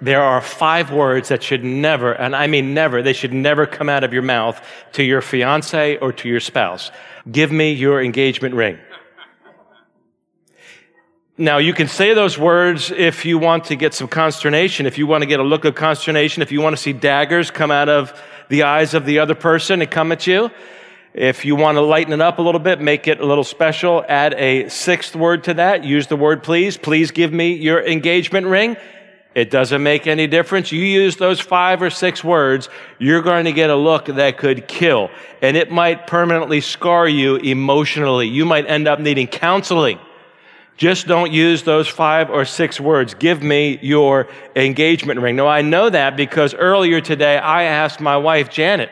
there are five words that should never, and I mean never, they should never come out of your mouth to your fiance or to your spouse. Give me your engagement ring. Now, you can say those words if you want to get some consternation, if you want to get a look of consternation, if you want to see daggers come out of the eyes of the other person and come at you. If you want to lighten it up a little bit, make it a little special, add a sixth word to that. Use the word please. Please give me your engagement ring. It doesn't make any difference. You use those five or six words, you're going to get a look that could kill. And it might permanently scar you emotionally. You might end up needing counseling. Just don't use those five or six words. Give me your engagement ring. Now, I know that because earlier today I asked my wife, Janet,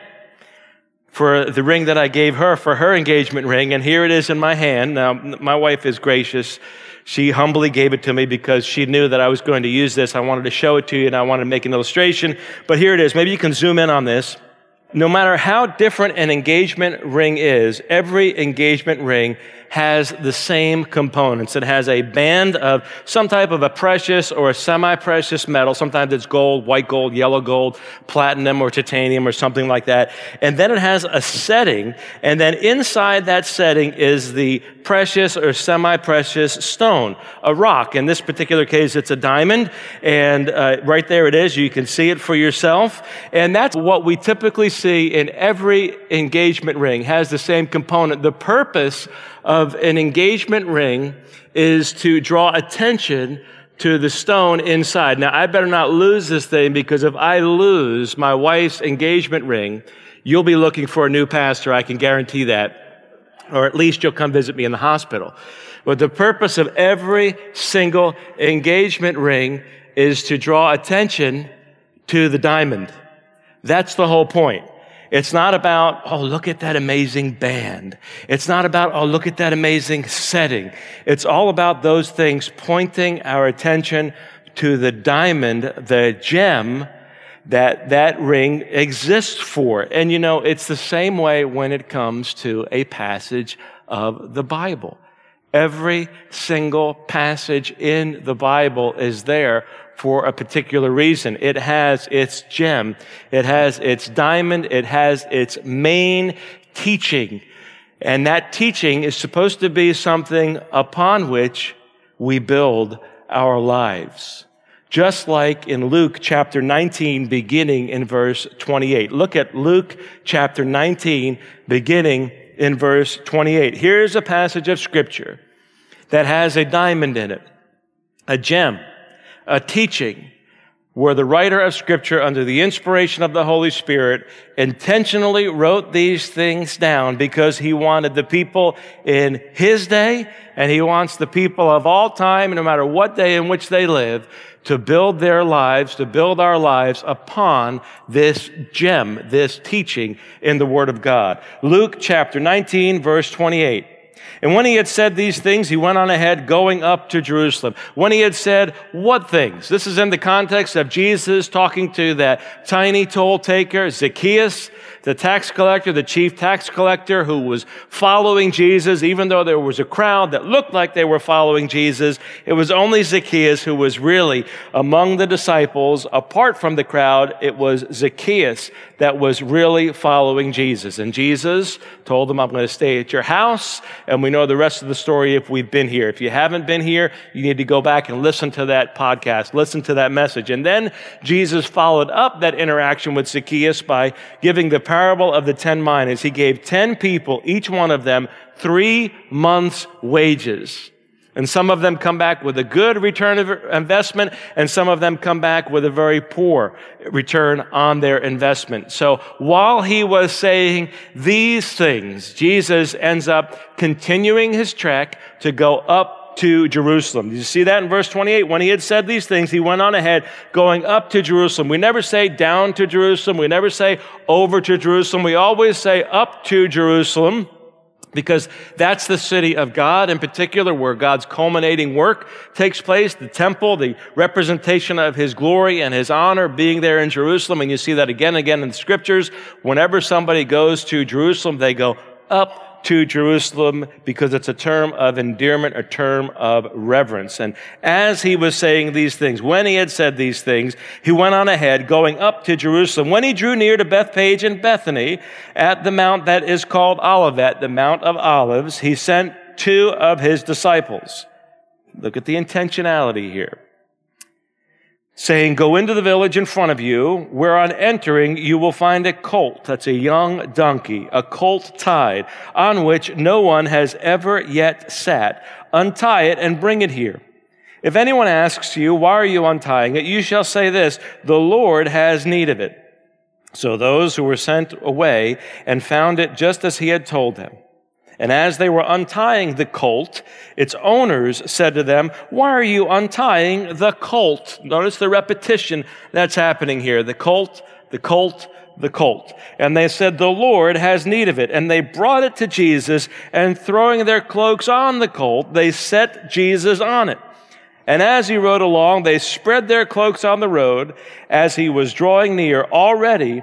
for the ring that I gave her for her engagement ring, and here it is in my hand. Now, my wife is gracious. She humbly gave it to me because she knew that I was going to use this. I wanted to show it to you and I wanted to make an illustration. But here it is. Maybe you can zoom in on this no matter how different an engagement ring is, every engagement ring has the same components. It has a band of some type of a precious or a semi-precious metal. Sometimes it's gold, white gold, yellow gold, platinum or titanium or something like that. And then it has a setting. And then inside that setting is the precious or semi-precious stone, a rock. In this particular case, it's a diamond. And uh, right there it is. You can see it for yourself. And that's what we typically see in every engagement ring has the same component. The purpose of an engagement ring is to draw attention to the stone inside. Now, I better not lose this thing because if I lose my wife's engagement ring, you'll be looking for a new pastor. I can guarantee that. Or at least you'll come visit me in the hospital. But the purpose of every single engagement ring is to draw attention to the diamond. That's the whole point. It's not about, oh, look at that amazing band. It's not about, oh, look at that amazing setting. It's all about those things pointing our attention to the diamond, the gem that that ring exists for. And you know, it's the same way when it comes to a passage of the Bible. Every single passage in the Bible is there for a particular reason. It has its gem. It has its diamond. It has its main teaching. And that teaching is supposed to be something upon which we build our lives. Just like in Luke chapter 19, beginning in verse 28. Look at Luke chapter 19, beginning in verse 28. Here's a passage of scripture that has a diamond in it, a gem a teaching where the writer of scripture under the inspiration of the Holy Spirit intentionally wrote these things down because he wanted the people in his day and he wants the people of all time, no matter what day in which they live, to build their lives, to build our lives upon this gem, this teaching in the Word of God. Luke chapter 19, verse 28. And when he had said these things, he went on ahead, going up to Jerusalem. When he had said, What things? This is in the context of Jesus talking to that tiny toll taker, Zacchaeus, the tax collector, the chief tax collector who was following Jesus, even though there was a crowd that looked like they were following Jesus. It was only Zacchaeus who was really among the disciples. Apart from the crowd, it was Zacchaeus that was really following Jesus. And Jesus told them, I'm going to stay at your house. And we know the rest of the story if we've been here. If you haven't been here, you need to go back and listen to that podcast, listen to that message. And then Jesus followed up that interaction with Zacchaeus by giving the parable of the ten minas. He gave ten people, each one of them, three months' wages. And some of them come back with a good return of investment, and some of them come back with a very poor return on their investment. So while he was saying these things, Jesus ends up continuing his trek to go up to Jerusalem. Did you see that in verse 28? When he had said these things, he went on ahead, going up to Jerusalem. We never say down to Jerusalem. We never say over to Jerusalem. We always say up to Jerusalem because that's the city of God in particular where God's culminating work takes place, the temple, the representation of his glory and his honor being there in Jerusalem. And you see that again and again in the scriptures. Whenever somebody goes to Jerusalem, they go up to Jerusalem because it's a term of endearment, a term of reverence. And as he was saying these things, when he had said these things, he went on ahead, going up to Jerusalem. When he drew near to Bethphage and Bethany at the mount that is called Olivet, the Mount of Olives, he sent two of his disciples. Look at the intentionality here saying, Go into the village in front of you, where on entering you will find a colt, that's a young donkey, a colt tied, on which no one has ever yet sat. Untie it and bring it here. If anyone asks you, Why are you untying it? you shall say this, The Lord has need of it. So those who were sent away and found it just as he had told them. And as they were untying the colt, its owners said to them, Why are you untying the colt? Notice the repetition that's happening here. The colt, the colt, the colt. And they said, The Lord has need of it. And they brought it to Jesus, and throwing their cloaks on the colt, they set Jesus on it. And as he rode along, they spread their cloaks on the road. As he was drawing near, already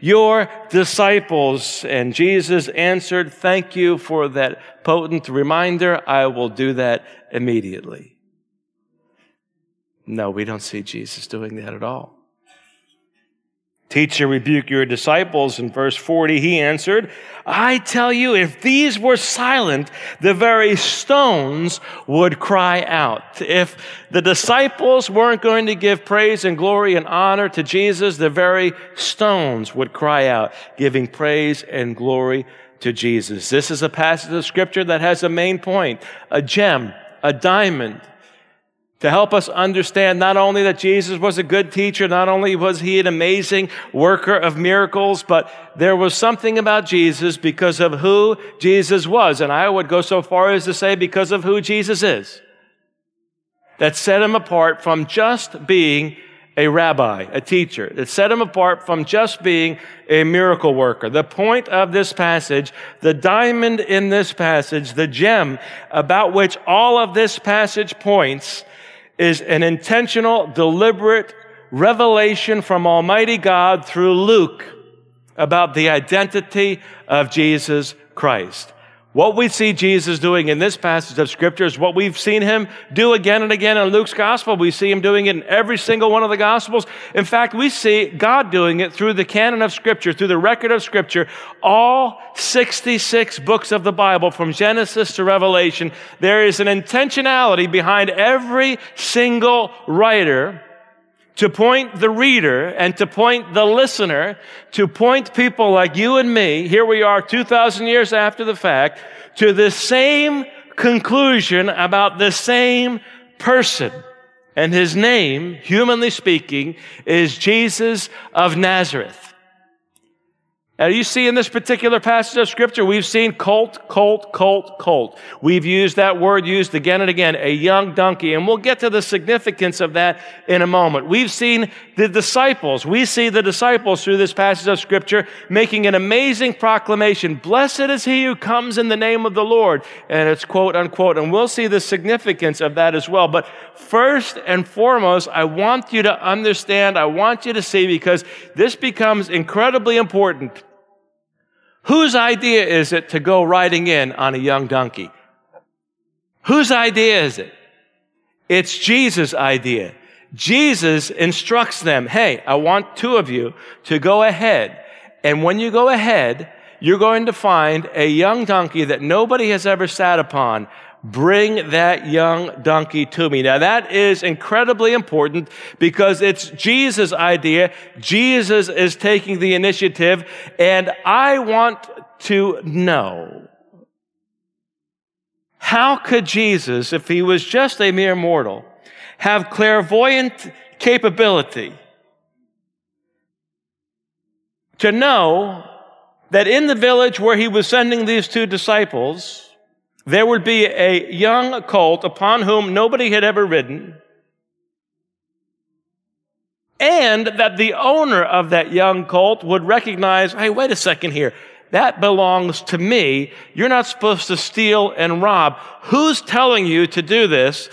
your disciples. And Jesus answered, Thank you for that potent reminder. I will do that immediately. No, we don't see Jesus doing that at all. Teacher, rebuke your disciples. In verse 40, he answered, I tell you, if these were silent, the very stones would cry out. If the disciples weren't going to give praise and glory and honor to Jesus, the very stones would cry out, giving praise and glory to Jesus. This is a passage of scripture that has a main point, a gem, a diamond to help us understand not only that Jesus was a good teacher, not only was he an amazing worker of miracles, but there was something about Jesus because of who Jesus was. And I would go so far as to say because of who Jesus is. That set him apart from just being a rabbi, a teacher, that set him apart from just being a miracle worker. The point of this passage, the diamond in this passage, the gem about which all of this passage points, is an intentional, deliberate revelation from Almighty God through Luke about the identity of Jesus Christ. What we see Jesus doing in this passage of scripture is what we've seen him do again and again in Luke's gospel. We see him doing it in every single one of the gospels. In fact, we see God doing it through the canon of scripture, through the record of scripture. All 66 books of the Bible from Genesis to Revelation, there is an intentionality behind every single writer to point the reader and to point the listener, to point people like you and me, here we are 2,000 years after the fact, to the same conclusion about the same person. And his name, humanly speaking, is Jesus of Nazareth. Now, you see in this particular passage of scripture, we've seen colt, colt, colt, colt. We've used that word used again and again, a young donkey, and we'll get to the significance of that in a moment. We've seen the disciples. We see the disciples through this passage of scripture making an amazing proclamation. Blessed is he who comes in the name of the Lord. And it's quote unquote. And we'll see the significance of that as well. But first and foremost, I want you to understand, I want you to see, because this becomes incredibly important Whose idea is it to go riding in on a young donkey? Whose idea is it? It's Jesus' idea. Jesus instructs them, hey, I want two of you to go ahead. And when you go ahead, you're going to find a young donkey that nobody has ever sat upon. Bring that young donkey to me. Now that is incredibly important because it's Jesus' idea. Jesus is taking the initiative and I want to know how could Jesus, if he was just a mere mortal, have clairvoyant capability to know that in the village where he was sending these two disciples, there would be a young colt upon whom nobody had ever ridden, and that the owner of that young colt would recognize, hey, wait a second here. That belongs to me. You're not supposed to steal and rob. Who's telling you to do this?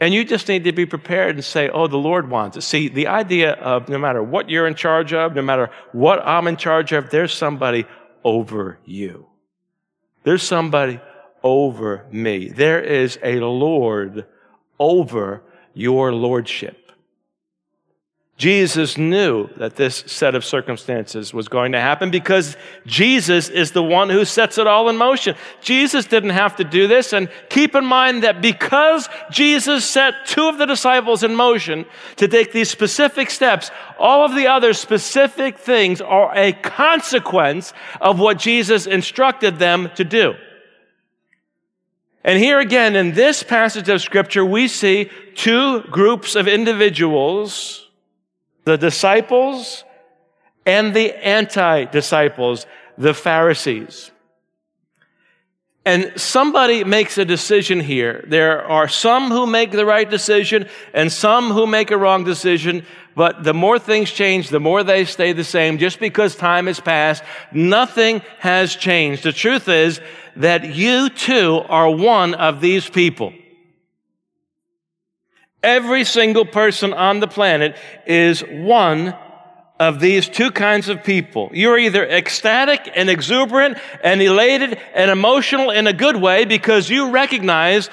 And you just need to be prepared and say, oh, the Lord wants it. See, the idea of no matter what you're in charge of, no matter what I'm in charge of, there's somebody over you. There's somebody over me. There is a Lord over your lordship. Jesus knew that this set of circumstances was going to happen because Jesus is the one who sets it all in motion. Jesus didn't have to do this. And keep in mind that because Jesus set two of the disciples in motion to take these specific steps, all of the other specific things are a consequence of what Jesus instructed them to do. And here again, in this passage of scripture, we see two groups of individuals the disciples and the anti disciples, the Pharisees. And somebody makes a decision here. There are some who make the right decision and some who make a wrong decision, but the more things change, the more they stay the same. Just because time has passed, nothing has changed. The truth is that you too are one of these people. Every single person on the planet is one of these two kinds of people. You're either ecstatic and exuberant and elated and emotional in a good way because you recognize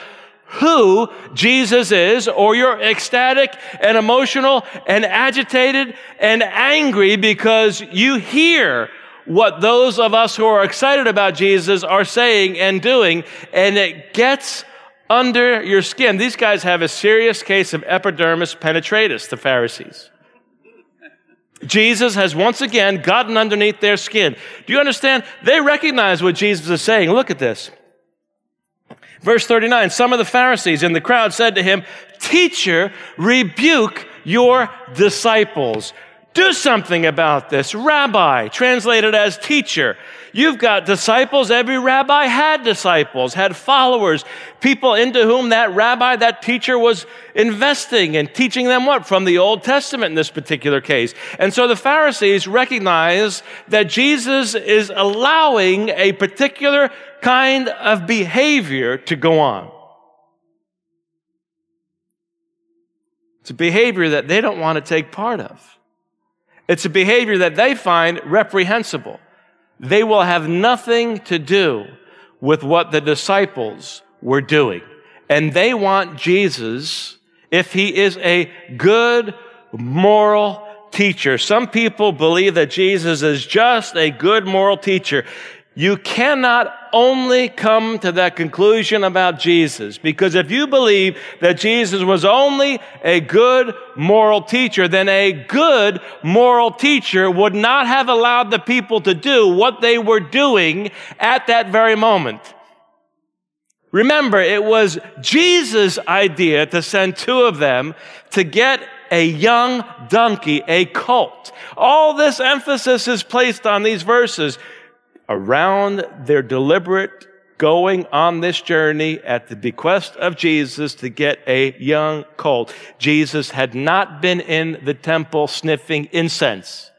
who Jesus is, or you're ecstatic and emotional and agitated and angry because you hear what those of us who are excited about Jesus are saying and doing, and it gets under your skin. These guys have a serious case of epidermis penetratus, the Pharisees. Jesus has once again gotten underneath their skin. Do you understand? They recognize what Jesus is saying. Look at this. Verse 39 Some of the Pharisees in the crowd said to him, Teacher, rebuke your disciples. Do something about this. Rabbi, translated as teacher. You've got disciples. Every rabbi had disciples, had followers, people into whom that rabbi, that teacher was investing and teaching them what? From the Old Testament in this particular case. And so the Pharisees recognize that Jesus is allowing a particular kind of behavior to go on. It's a behavior that they don't want to take part of. It's a behavior that they find reprehensible. They will have nothing to do with what the disciples were doing. And they want Jesus, if he is a good moral teacher. Some people believe that Jesus is just a good moral teacher. You cannot only come to that conclusion about Jesus because if you believe that Jesus was only a good moral teacher, then a good moral teacher would not have allowed the people to do what they were doing at that very moment. Remember, it was Jesus' idea to send two of them to get a young donkey, a colt. All this emphasis is placed on these verses around their deliberate going on this journey at the bequest of Jesus to get a young colt. Jesus had not been in the temple sniffing incense.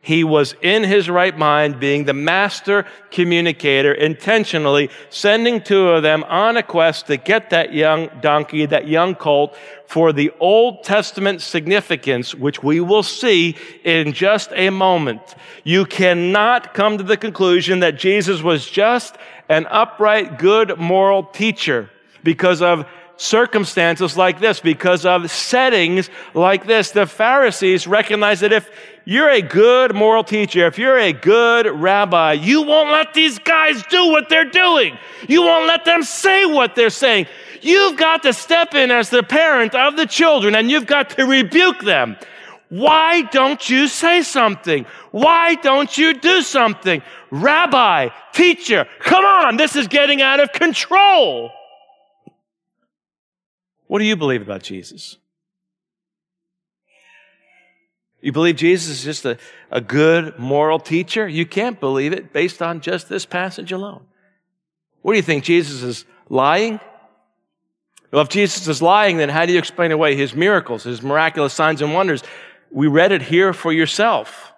He was in his right mind, being the master communicator, intentionally sending two of them on a quest to get that young donkey, that young colt, for the Old Testament significance, which we will see in just a moment. You cannot come to the conclusion that Jesus was just an upright, good, moral teacher because of circumstances like this, because of settings like this. The Pharisees recognize that if you're a good moral teacher, if you're a good rabbi, you won't let these guys do what they're doing. You won't let them say what they're saying. You've got to step in as the parent of the children and you've got to rebuke them. Why don't you say something? Why don't you do something? Rabbi, teacher, come on, this is getting out of control. What do you believe about Jesus? You believe Jesus is just a, a good moral teacher? You can't believe it based on just this passage alone. What do you think? Jesus is lying? Well, if Jesus is lying, then how do you explain away his miracles, his miraculous signs and wonders? We read it here for yourself.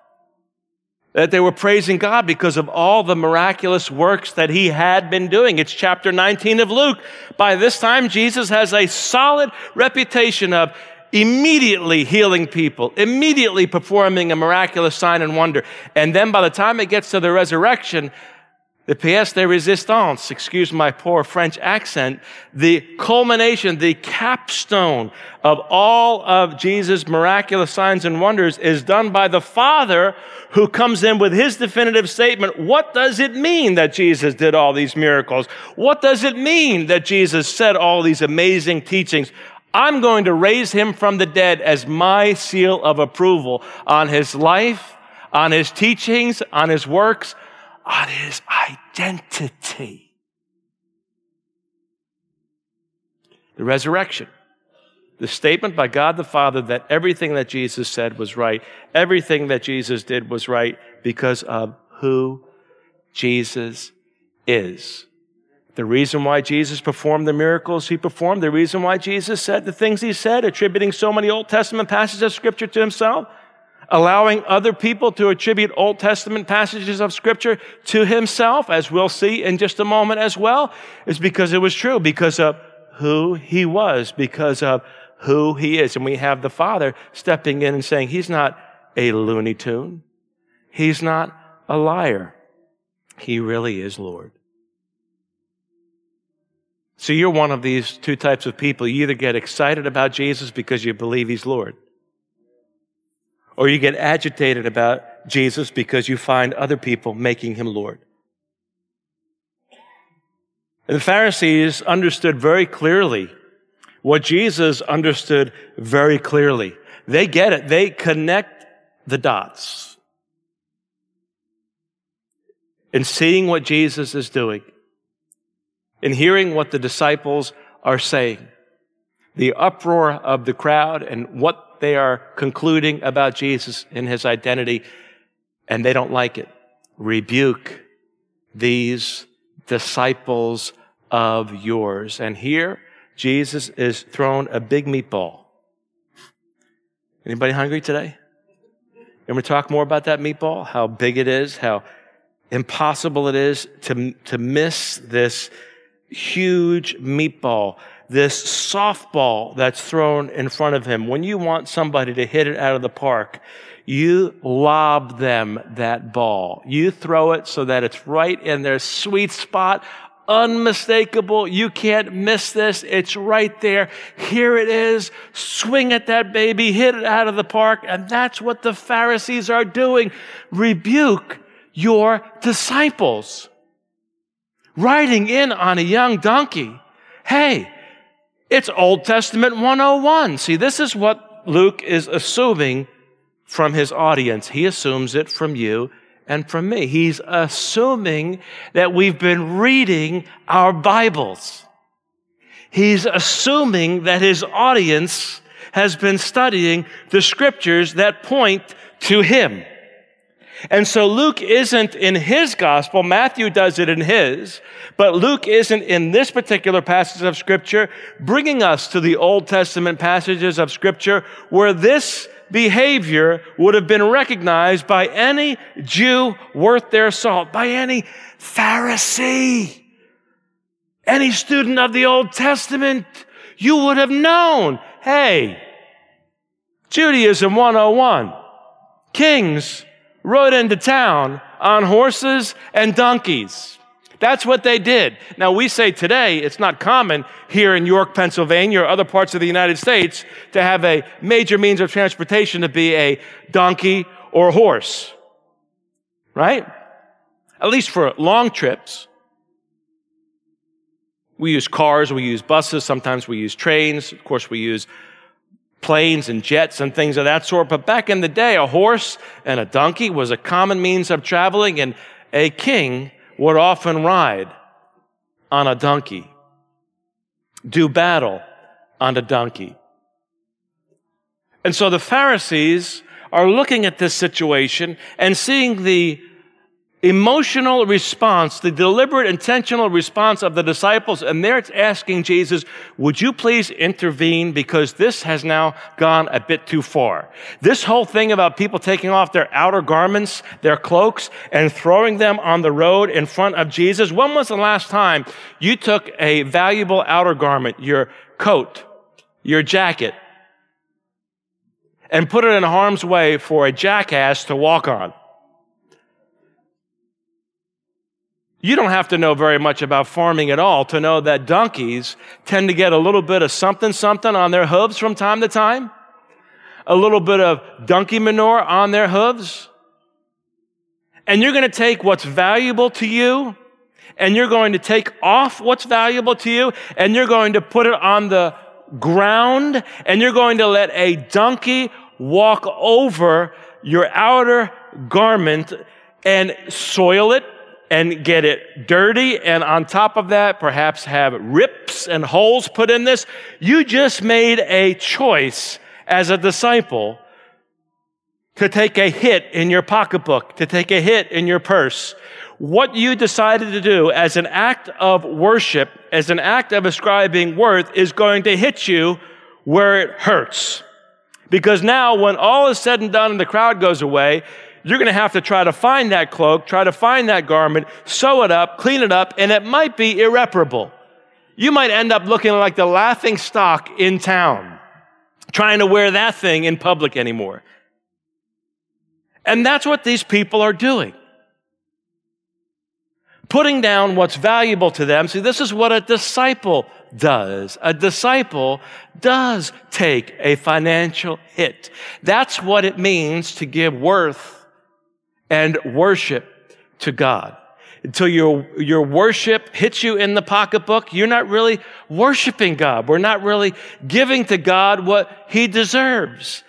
That they were praising God because of all the miraculous works that he had been doing. It's chapter 19 of Luke. By this time, Jesus has a solid reputation of immediately healing people, immediately performing a miraculous sign and wonder. And then by the time it gets to the resurrection, the pièce de résistance, excuse my poor French accent, the culmination, the capstone of all of Jesus' miraculous signs and wonders is done by the Father who comes in with his definitive statement. What does it mean that Jesus did all these miracles? What does it mean that Jesus said all these amazing teachings? I'm going to raise him from the dead as my seal of approval on his life, on his teachings, on his works, on his identity. The resurrection. The statement by God the Father that everything that Jesus said was right, everything that Jesus did was right because of who Jesus is. The reason why Jesus performed the miracles he performed, the reason why Jesus said the things he said, attributing so many Old Testament passages of Scripture to himself, allowing other people to attribute Old Testament passages of Scripture to himself, as we'll see in just a moment as well, is because it was true, because of who he was, because of who he is. And we have the Father stepping in and saying, He's not a Looney Tune. He's not a liar. He really is Lord. So you're one of these two types of people. You either get excited about Jesus because you believe He's Lord, or you get agitated about Jesus because you find other people making him Lord. And the Pharisees understood very clearly what Jesus understood very clearly. They get it. They connect the dots. In seeing what Jesus is doing, in hearing what the disciples are saying, the uproar of the crowd and what they are concluding about Jesus and his identity, and they don't like it. Rebuke these disciples of yours. And here, Jesus is thrown a big meatball. Anybody hungry today? And we talk more about that meatball, how big it is, how impossible it is to, to miss this huge meatball this softball that's thrown in front of him. When you want somebody to hit it out of the park, you lob them that ball. You throw it so that it's right in their sweet spot, unmistakable. You can't miss this. It's right there. Here it is. Swing at that baby, hit it out of the park. And that's what the Pharisees are doing. Rebuke your disciples. Riding in on a young donkey. Hey, it's Old Testament 101. See, this is what Luke is assuming from his audience. He assumes it from you and from me. He's assuming that we've been reading our Bibles. He's assuming that his audience has been studying the scriptures that point to him. And so Luke isn't in his gospel, Matthew does it in his, but Luke isn't in this particular passage of scripture bringing us to the Old Testament passages of scripture where this behavior would have been recognized by any Jew worth their salt, by any Pharisee, any student of the Old Testament. You would have known, hey, Judaism 101, kings rode into town on horses and donkeys. That's what they did. Now, we say today it's not common here in York, Pennsylvania, or other parts of the United States to have a major means of transportation to be a donkey or a horse. Right? At least for long trips. We use cars, we use buses, sometimes we use trains, of course, we use planes and jets and things of that sort. But back in the day, a horse and a donkey was a common means of traveling, and a king would often ride on a donkey, do battle on a donkey. And so the Pharisees are looking at this situation and seeing the emotional response, the deliberate, intentional response of the disciples, and they're asking Jesus, would you please intervene because this has now gone a bit too far. This whole thing about people taking off their outer garments, their cloaks, and throwing them on the road in front of Jesus. When was the last time you took a valuable outer garment, your coat, your jacket, and put it in harm's way for a jackass to walk on? You don't have to know very much about farming at all to know that donkeys tend to get a little bit of something something on their hooves from time to time, a little bit of donkey manure on their hooves. And you're going to take what's valuable to you and you're going to take off what's valuable to you and you're going to put it on the ground and you're going to let a donkey walk over your outer garment and soil it and get it dirty, and on top of that, perhaps have rips and holes put in this. You just made a choice as a disciple to take a hit in your pocketbook, to take a hit in your purse. What you decided to do as an act of worship, as an act of ascribing worth, is going to hit you where it hurts. Because now, when all is said and done and the crowd goes away, you're going to have to try to find that cloak, try to find that garment, sew it up, clean it up, and it might be irreparable. You might end up looking like the laughing stock in town, trying to wear that thing in public anymore. And that's what these people are doing. Putting down what's valuable to them. See, this is what a disciple does. A disciple does take a financial hit. That's what it means to give worth and worship to God. Until your, your worship hits you in the pocketbook, you're not really worshiping God. We're not really giving to God what He deserves.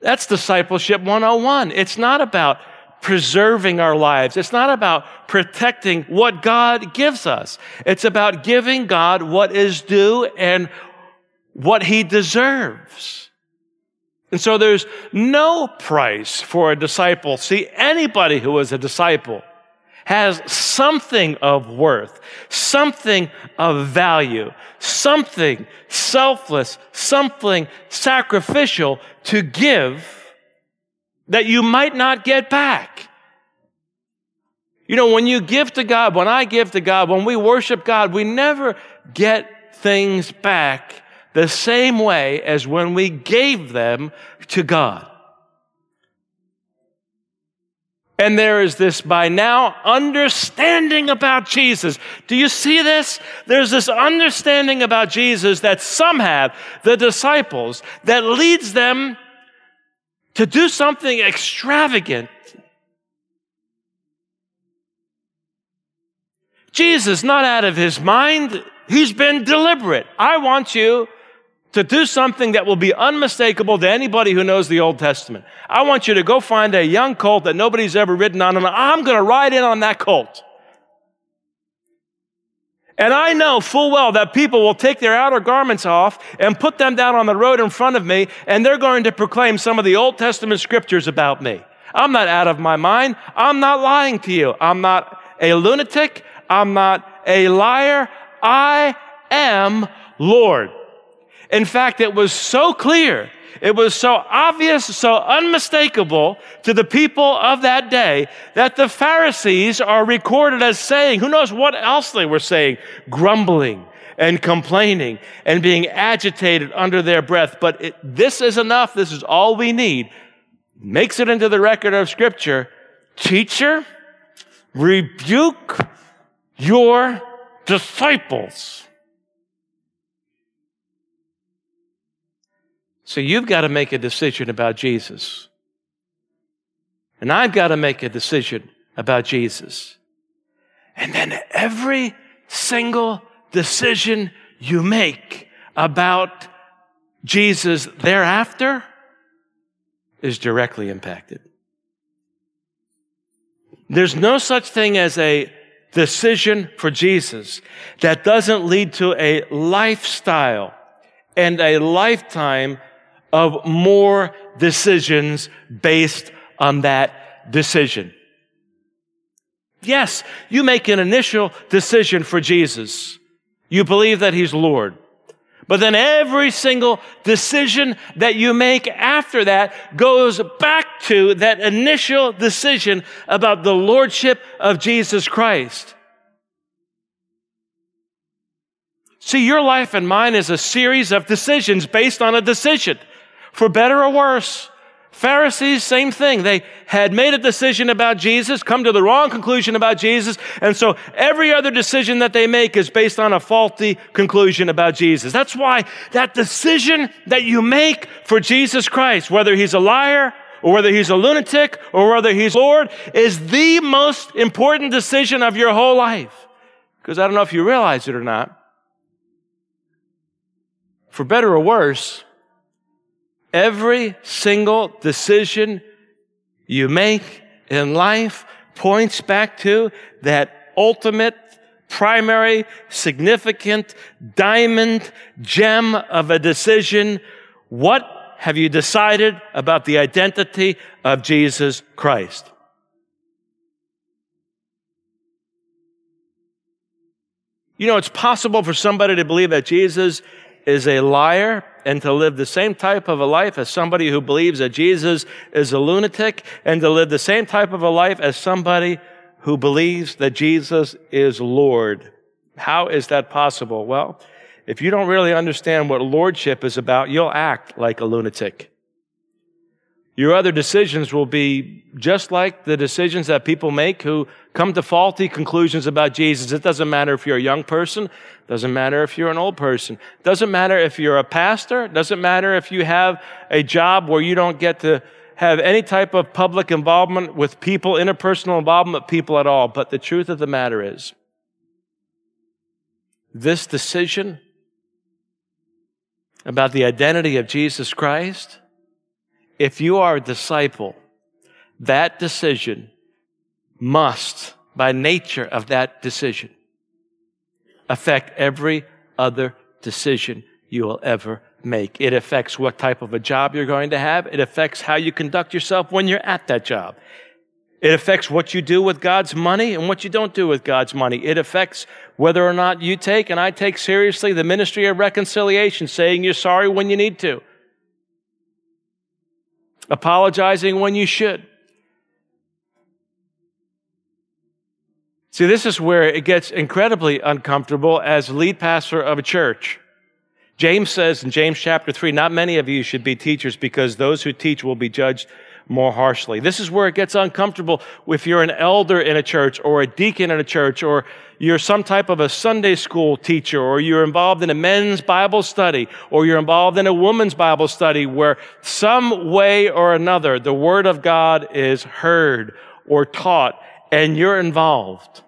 That's discipleship 101. It's not about preserving our lives. It's not about protecting what God gives us. It's about giving God what is due and what He deserves. And so there's no price for a disciple. See, anybody who is a disciple has something of worth, something of value, something selfless, something sacrificial to give that you might not get back. You know, when you give to God, when I give to God, when we worship God, we never get things back the same way as when we gave them to God. And there is this by now understanding about Jesus. Do you see this? There's this understanding about Jesus that some have, the disciples, that leads them to do something extravagant. Jesus, not out of his mind, he's been deliberate. I want you to do something that will be unmistakable to anybody who knows the Old Testament. I want you to go find a young colt that nobody's ever ridden on, and I'm going to ride in on that colt. And I know full well that people will take their outer garments off and put them down on the road in front of me, and they're going to proclaim some of the Old Testament scriptures about me. I'm not out of my mind. I'm not lying to you. I'm not a lunatic. I'm not a liar. I am Lord. In fact, it was so clear, it was so obvious, so unmistakable to the people of that day that the Pharisees are recorded as saying, who knows what else they were saying, grumbling and complaining and being agitated under their breath. But it, this is enough. This is all we need. Makes it into the record of Scripture. Teacher, rebuke your disciples. So you've got to make a decision about Jesus. And I've got to make a decision about Jesus. And then every single decision you make about Jesus thereafter is directly impacted. There's no such thing as a decision for Jesus that doesn't lead to a lifestyle and a lifetime of more decisions based on that decision. Yes, you make an initial decision for Jesus. You believe that He's Lord. But then every single decision that you make after that goes back to that initial decision about the Lordship of Jesus Christ. See, your life and mine is a series of decisions based on a decision, for better or worse. Pharisees, same thing. They had made a decision about Jesus, come to the wrong conclusion about Jesus, and so every other decision that they make is based on a faulty conclusion about Jesus. That's why that decision that you make for Jesus Christ, whether he's a liar or whether he's a lunatic or whether he's Lord, is the most important decision of your whole life. Because I don't know if you realize it or not. For better or worse, Every single decision you make in life points back to that ultimate, primary, significant diamond gem of a decision. What have you decided about the identity of Jesus Christ? You know, it's possible for somebody to believe that Jesus is a liar and to live the same type of a life as somebody who believes that Jesus is a lunatic and to live the same type of a life as somebody who believes that Jesus is Lord. How is that possible? Well, if you don't really understand what lordship is about, you'll act like a lunatic. Your other decisions will be just like the decisions that people make who come to faulty conclusions about Jesus. It doesn't matter if you're a young person, doesn't matter if you're an old person, doesn't matter if you're a pastor, doesn't matter if you have a job where you don't get to have any type of public involvement with people, interpersonal involvement with people at all. But the truth of the matter is, this decision about the identity of Jesus Christ if you are a disciple, that decision must, by nature of that decision, affect every other decision you will ever make. It affects what type of a job you're going to have. It affects how you conduct yourself when you're at that job. It affects what you do with God's money and what you don't do with God's money. It affects whether or not you take and I take seriously the ministry of reconciliation, saying you're sorry when you need to apologizing when you should. See, this is where it gets incredibly uncomfortable as lead pastor of a church. James says in James chapter 3, not many of you should be teachers because those who teach will be judged more harshly. This is where it gets uncomfortable if you're an elder in a church or a deacon in a church or you're some type of a Sunday school teacher or you're involved in a men's Bible study or you're involved in a woman's Bible study where some way or another the Word of God is heard or taught and you're involved.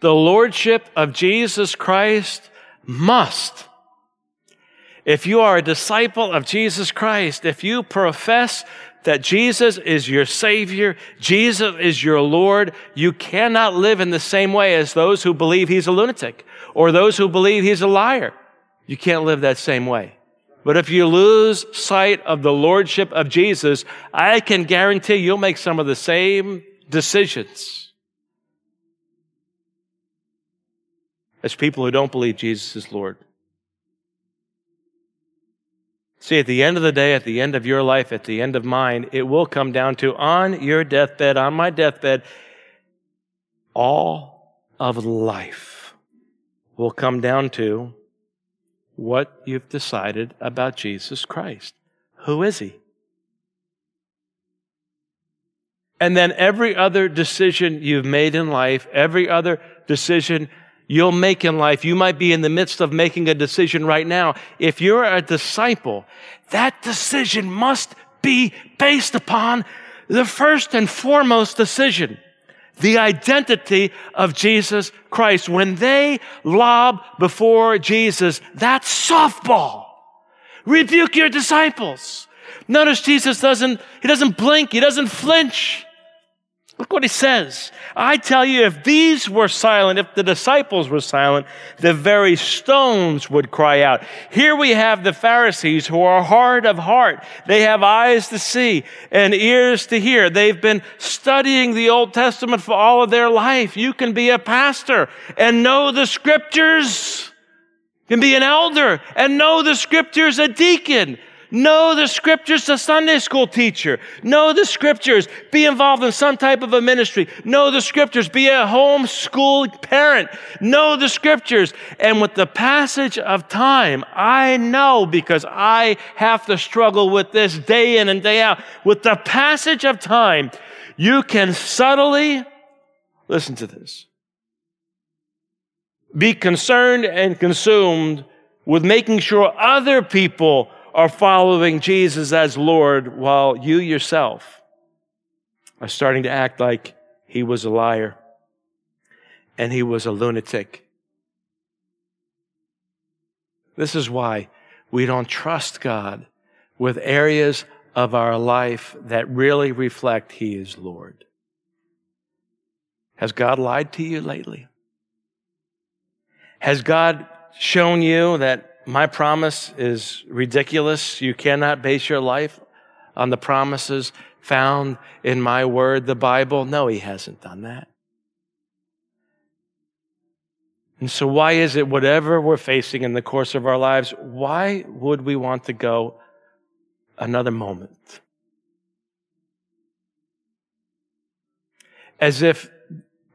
The Lordship of Jesus Christ must if you are a disciple of Jesus Christ, if you profess that Jesus is your Savior, Jesus is your Lord, you cannot live in the same way as those who believe He's a lunatic or those who believe He's a liar. You can't live that same way. But if you lose sight of the Lordship of Jesus, I can guarantee you'll make some of the same decisions as people who don't believe Jesus is Lord. See, at the end of the day, at the end of your life, at the end of mine, it will come down to on your deathbed, on my deathbed, all of life will come down to what you've decided about Jesus Christ. Who is he? And then every other decision you've made in life, every other decision you'll make in life, you might be in the midst of making a decision right now. If you're a disciple, that decision must be based upon the first and foremost decision the identity of Jesus Christ. When they lob before Jesus, that softball. Rebuke your disciples. Notice Jesus doesn't, he doesn't blink, he doesn't flinch. Look what he says. I tell you, if these were silent, if the disciples were silent, the very stones would cry out. Here we have the Pharisees who are hard of heart. They have eyes to see and ears to hear. They've been studying the Old Testament for all of their life. You can be a pastor and know the scriptures. You can be an elder and know the scriptures, a deacon Know the scriptures, a Sunday school teacher. Know the scriptures. Be involved in some type of a ministry. Know the scriptures. Be a homeschool parent. Know the scriptures. And with the passage of time, I know because I have to struggle with this day in and day out. With the passage of time, you can subtly, listen to this, be concerned and consumed with making sure other people are following Jesus as Lord while you yourself are starting to act like he was a liar and he was a lunatic. This is why we don't trust God with areas of our life that really reflect He is Lord. Has God lied to you lately? Has God shown you that my promise is ridiculous. You cannot base your life on the promises found in my word, the Bible. No, he hasn't done that. And so, why is it, whatever we're facing in the course of our lives, why would we want to go another moment? As if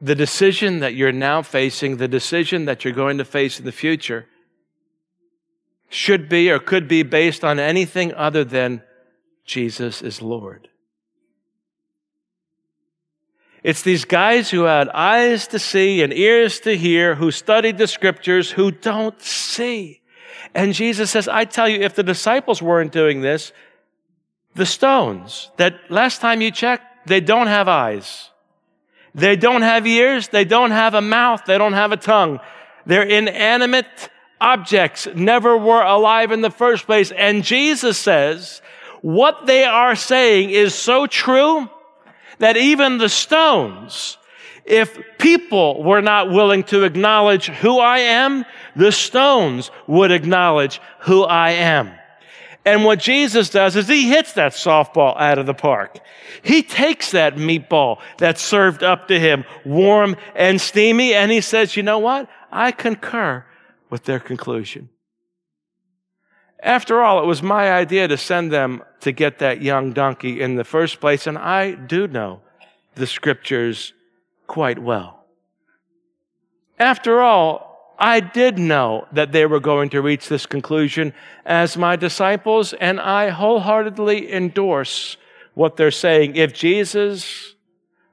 the decision that you're now facing, the decision that you're going to face in the future, should be or could be based on anything other than Jesus is Lord. It's these guys who had eyes to see and ears to hear, who studied the scriptures, who don't see. And Jesus says, I tell you, if the disciples weren't doing this, the stones that last time you checked, they don't have eyes. They don't have ears. They don't have a mouth. They don't have a tongue. They're inanimate objects never were alive in the first place. And Jesus says, what they are saying is so true that even the stones, if people were not willing to acknowledge who I am, the stones would acknowledge who I am. And what Jesus does is he hits that softball out of the park. He takes that meatball that's served up to him warm and steamy and he says, you know what? I concur with their conclusion. After all, it was my idea to send them to get that young donkey in the first place, and I do know the scriptures quite well. After all, I did know that they were going to reach this conclusion as my disciples, and I wholeheartedly endorse what they're saying. If Jesus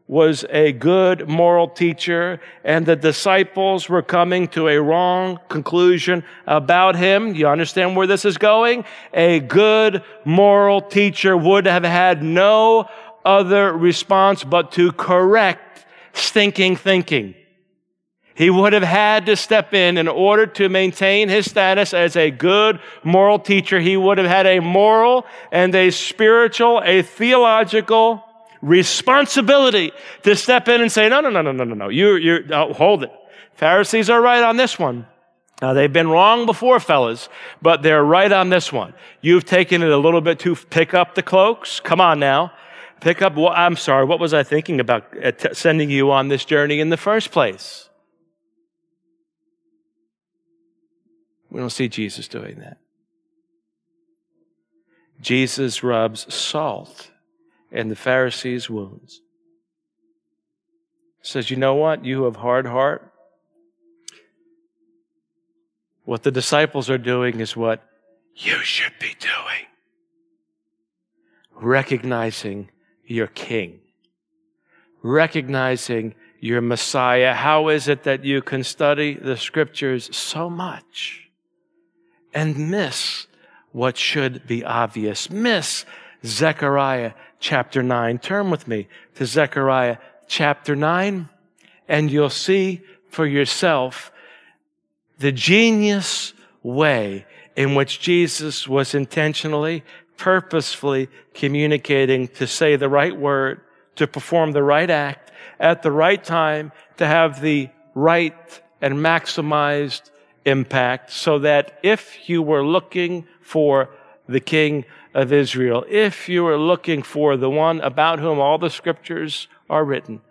was a good moral teacher and the disciples were coming to a wrong conclusion about him. You understand where this is going? A good moral teacher would have had no other response but to correct stinking thinking. He would have had to step in in order to maintain his status as a good moral teacher. He would have had a moral and a spiritual, a theological, responsibility to step in and say, no, no, no, no, no, no, no. You, you, oh, hold it. Pharisees are right on this one. Now, they've been wrong before, fellas, but they're right on this one. You've taken it a little bit too. pick up the cloaks. Come on now. Pick up, well, I'm sorry, what was I thinking about uh, sending you on this journey in the first place? We don't see Jesus doing that. Jesus rubs salt and the Pharisees' wounds. Says, you know what? You have hard heart. What the disciples are doing is what you should be doing. Recognizing your king. recognizing your Messiah. How is it that you can study the scriptures so much and miss what should be obvious? Miss Zechariah chapter 9. Turn with me to Zechariah chapter 9, and you'll see for yourself the genius way in which Jesus was intentionally, purposefully communicating to say the right word, to perform the right act at the right time, to have the right and maximized impact, so that if you were looking for the King of Israel, if you were looking for the one about whom all the scriptures are written,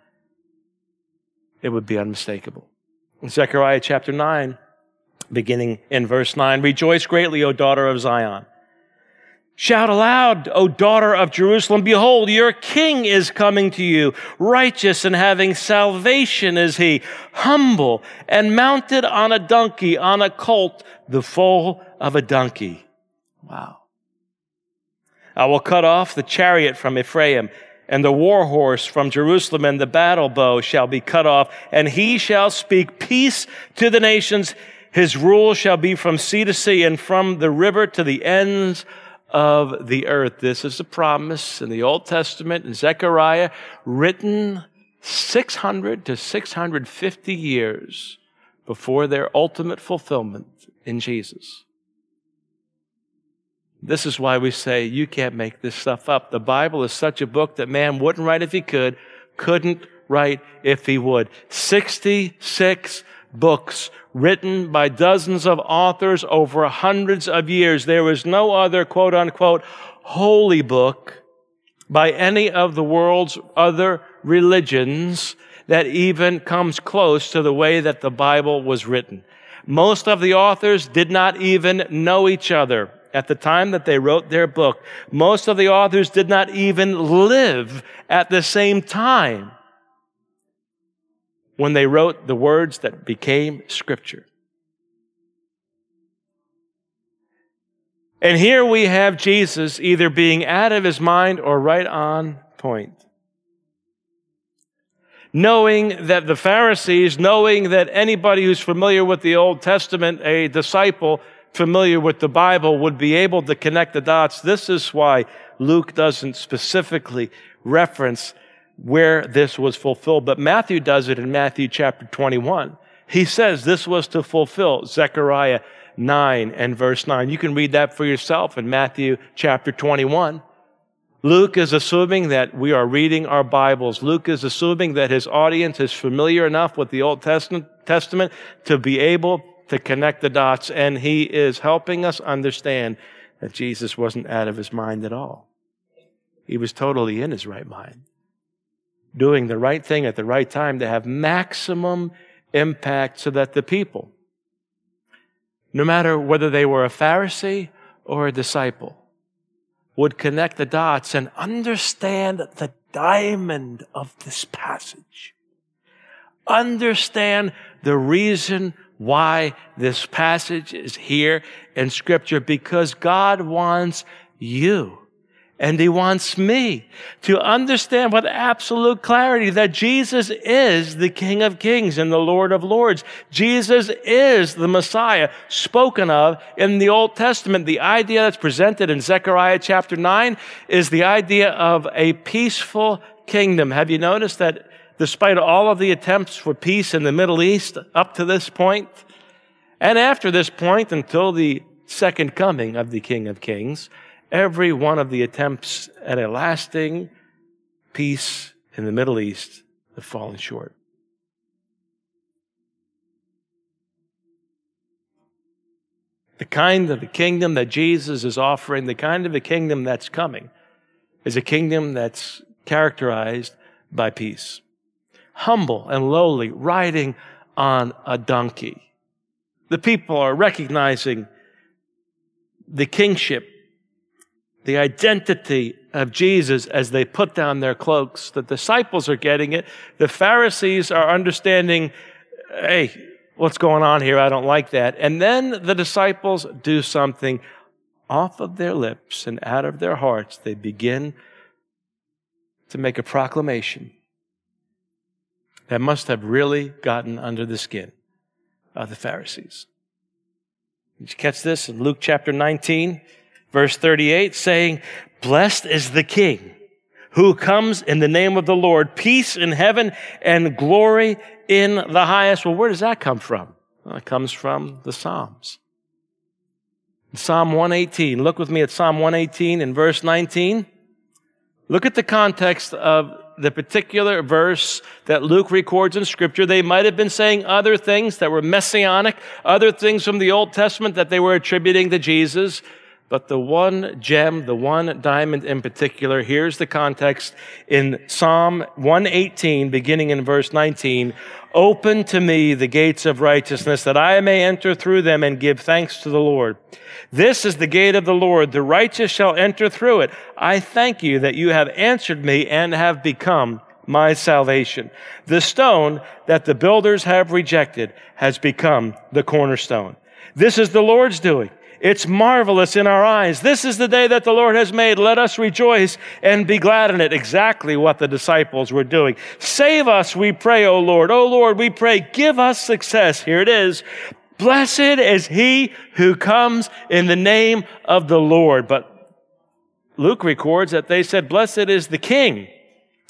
it would be unmistakable. In Zechariah chapter 9, beginning in verse 9 Rejoice greatly, O daughter of Zion. Shout aloud, O daughter of Jerusalem, behold, your king is coming to you. Righteous and having salvation is he, humble and mounted on a donkey, on a colt, the foal of a donkey. Wow. I will cut off the chariot from Ephraim and the war horse from Jerusalem and the battle bow shall be cut off and he shall speak peace to the nations. His rule shall be from sea to sea and from the river to the ends of the earth. This is a promise in the Old Testament in Zechariah, written 600 to 650 years before their ultimate fulfillment in Jesus. This is why we say you can't make this stuff up. The Bible is such a book that man wouldn't write if he could, couldn't write if he would. 66 books written by dozens of authors over hundreds of years. There is no other quote unquote holy book by any of the world's other religions that even comes close to the way that the Bible was written. Most of the authors did not even know each other at the time that they wrote their book. Most of the authors did not even live at the same time when they wrote the words that became Scripture. And here we have Jesus either being out of his mind or right on point. Knowing that the Pharisees, knowing that anybody who's familiar with the Old Testament, a disciple familiar with the Bible, would be able to connect the dots. This is why Luke doesn't specifically reference where this was fulfilled. But Matthew does it in Matthew chapter 21. He says this was to fulfill Zechariah 9 and verse 9. You can read that for yourself in Matthew chapter 21. Luke is assuming that we are reading our Bibles. Luke is assuming that his audience is familiar enough with the Old Testament, to be able to connect the dots, and he is helping us understand that Jesus wasn't out of his mind at all. He was totally in his right mind doing the right thing at the right time to have maximum impact so that the people, no matter whether they were a Pharisee or a disciple, would connect the dots and understand the diamond of this passage. Understand the reason why this passage is here in Scripture because God wants you and he wants me to understand with absolute clarity that Jesus is the King of Kings and the Lord of Lords. Jesus is the Messiah spoken of in the Old Testament. The idea that's presented in Zechariah chapter 9 is the idea of a peaceful kingdom. Have you noticed that despite all of the attempts for peace in the Middle East up to this point, and after this point until the second coming of the King of Kings, every one of the attempts at a lasting peace in the Middle East have fallen short. The kind of a kingdom that Jesus is offering, the kind of a kingdom that's coming, is a kingdom that's characterized by peace. Humble and lowly, riding on a donkey. The people are recognizing the kingship the identity of Jesus as they put down their cloaks. The disciples are getting it. The Pharisees are understanding, hey, what's going on here? I don't like that. And then the disciples do something off of their lips and out of their hearts. They begin to make a proclamation that must have really gotten under the skin of the Pharisees. Did you catch this in Luke chapter 19, verse 38, saying, Blessed is the King who comes in the name of the Lord, peace in heaven and glory in the highest. Well, where does that come from? Well, it comes from the Psalms. Psalm 118. Look with me at Psalm 118 in verse 19. Look at the context of the particular verse that Luke records in Scripture. They might have been saying other things that were messianic, other things from the Old Testament that they were attributing to Jesus. But the one gem, the one diamond in particular, here's the context in Psalm 118, beginning in verse 19. Open to me the gates of righteousness, that I may enter through them and give thanks to the Lord. This is the gate of the Lord. The righteous shall enter through it. I thank you that you have answered me and have become my salvation. The stone that the builders have rejected has become the cornerstone. This is the Lord's doing. It's marvelous in our eyes. This is the day that the Lord has made. Let us rejoice and be glad in it. Exactly what the disciples were doing. Save us, we pray, O Lord. O Lord, we pray, give us success. Here it is. Blessed is he who comes in the name of the Lord. But Luke records that they said, Blessed is the King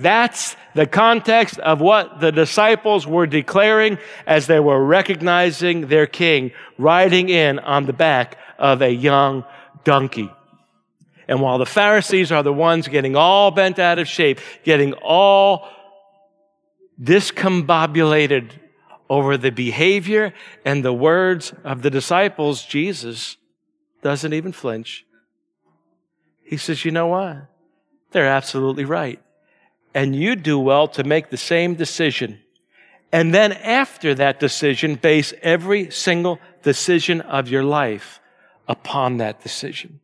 That's the context of what the disciples were declaring as they were recognizing their king riding in on the back of a young donkey. And while the Pharisees are the ones getting all bent out of shape, getting all discombobulated over the behavior and the words of the disciples, Jesus doesn't even flinch. He says, you know what? They're absolutely right and you do well to make the same decision. And then after that decision, base every single decision of your life upon that decision.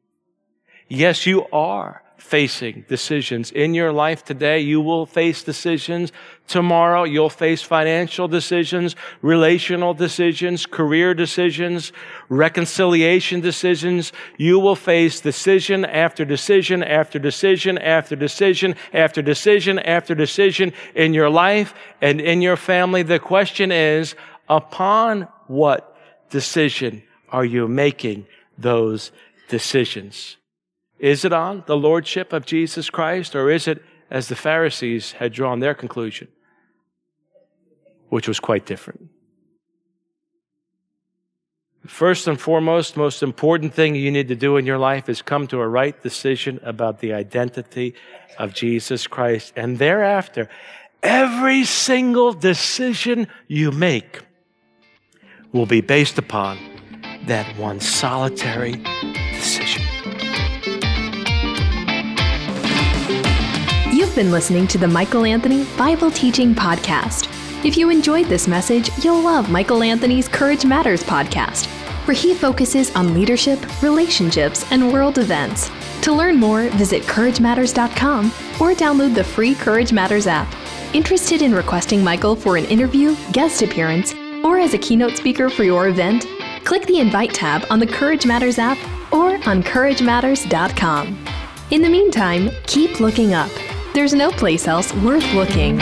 Yes, you are facing decisions in your life today. You will face decisions tomorrow. You'll face financial decisions, relational decisions, career decisions, reconciliation decisions. You will face decision after decision after decision after decision after decision after decision in your life and in your family. The question is, upon what decision are you making those decisions? Is it on the Lordship of Jesus Christ, or is it as the Pharisees had drawn their conclusion, which was quite different? First and foremost, most important thing you need to do in your life is come to a right decision about the identity of Jesus Christ. And thereafter, every single decision you make will be based upon that one solitary decision. Been listening to the Michael Anthony Bible Teaching Podcast. If you enjoyed this message, you'll love Michael Anthony's Courage Matters podcast, where he focuses on leadership, relationships, and world events. To learn more, visit CourageMatters.com or download the free Courage Matters app. Interested in requesting Michael for an interview, guest appearance, or as a keynote speaker for your event? Click the Invite tab on the Courage Matters app or on CourageMatters.com. In the meantime, keep looking up. There's no place else worth looking.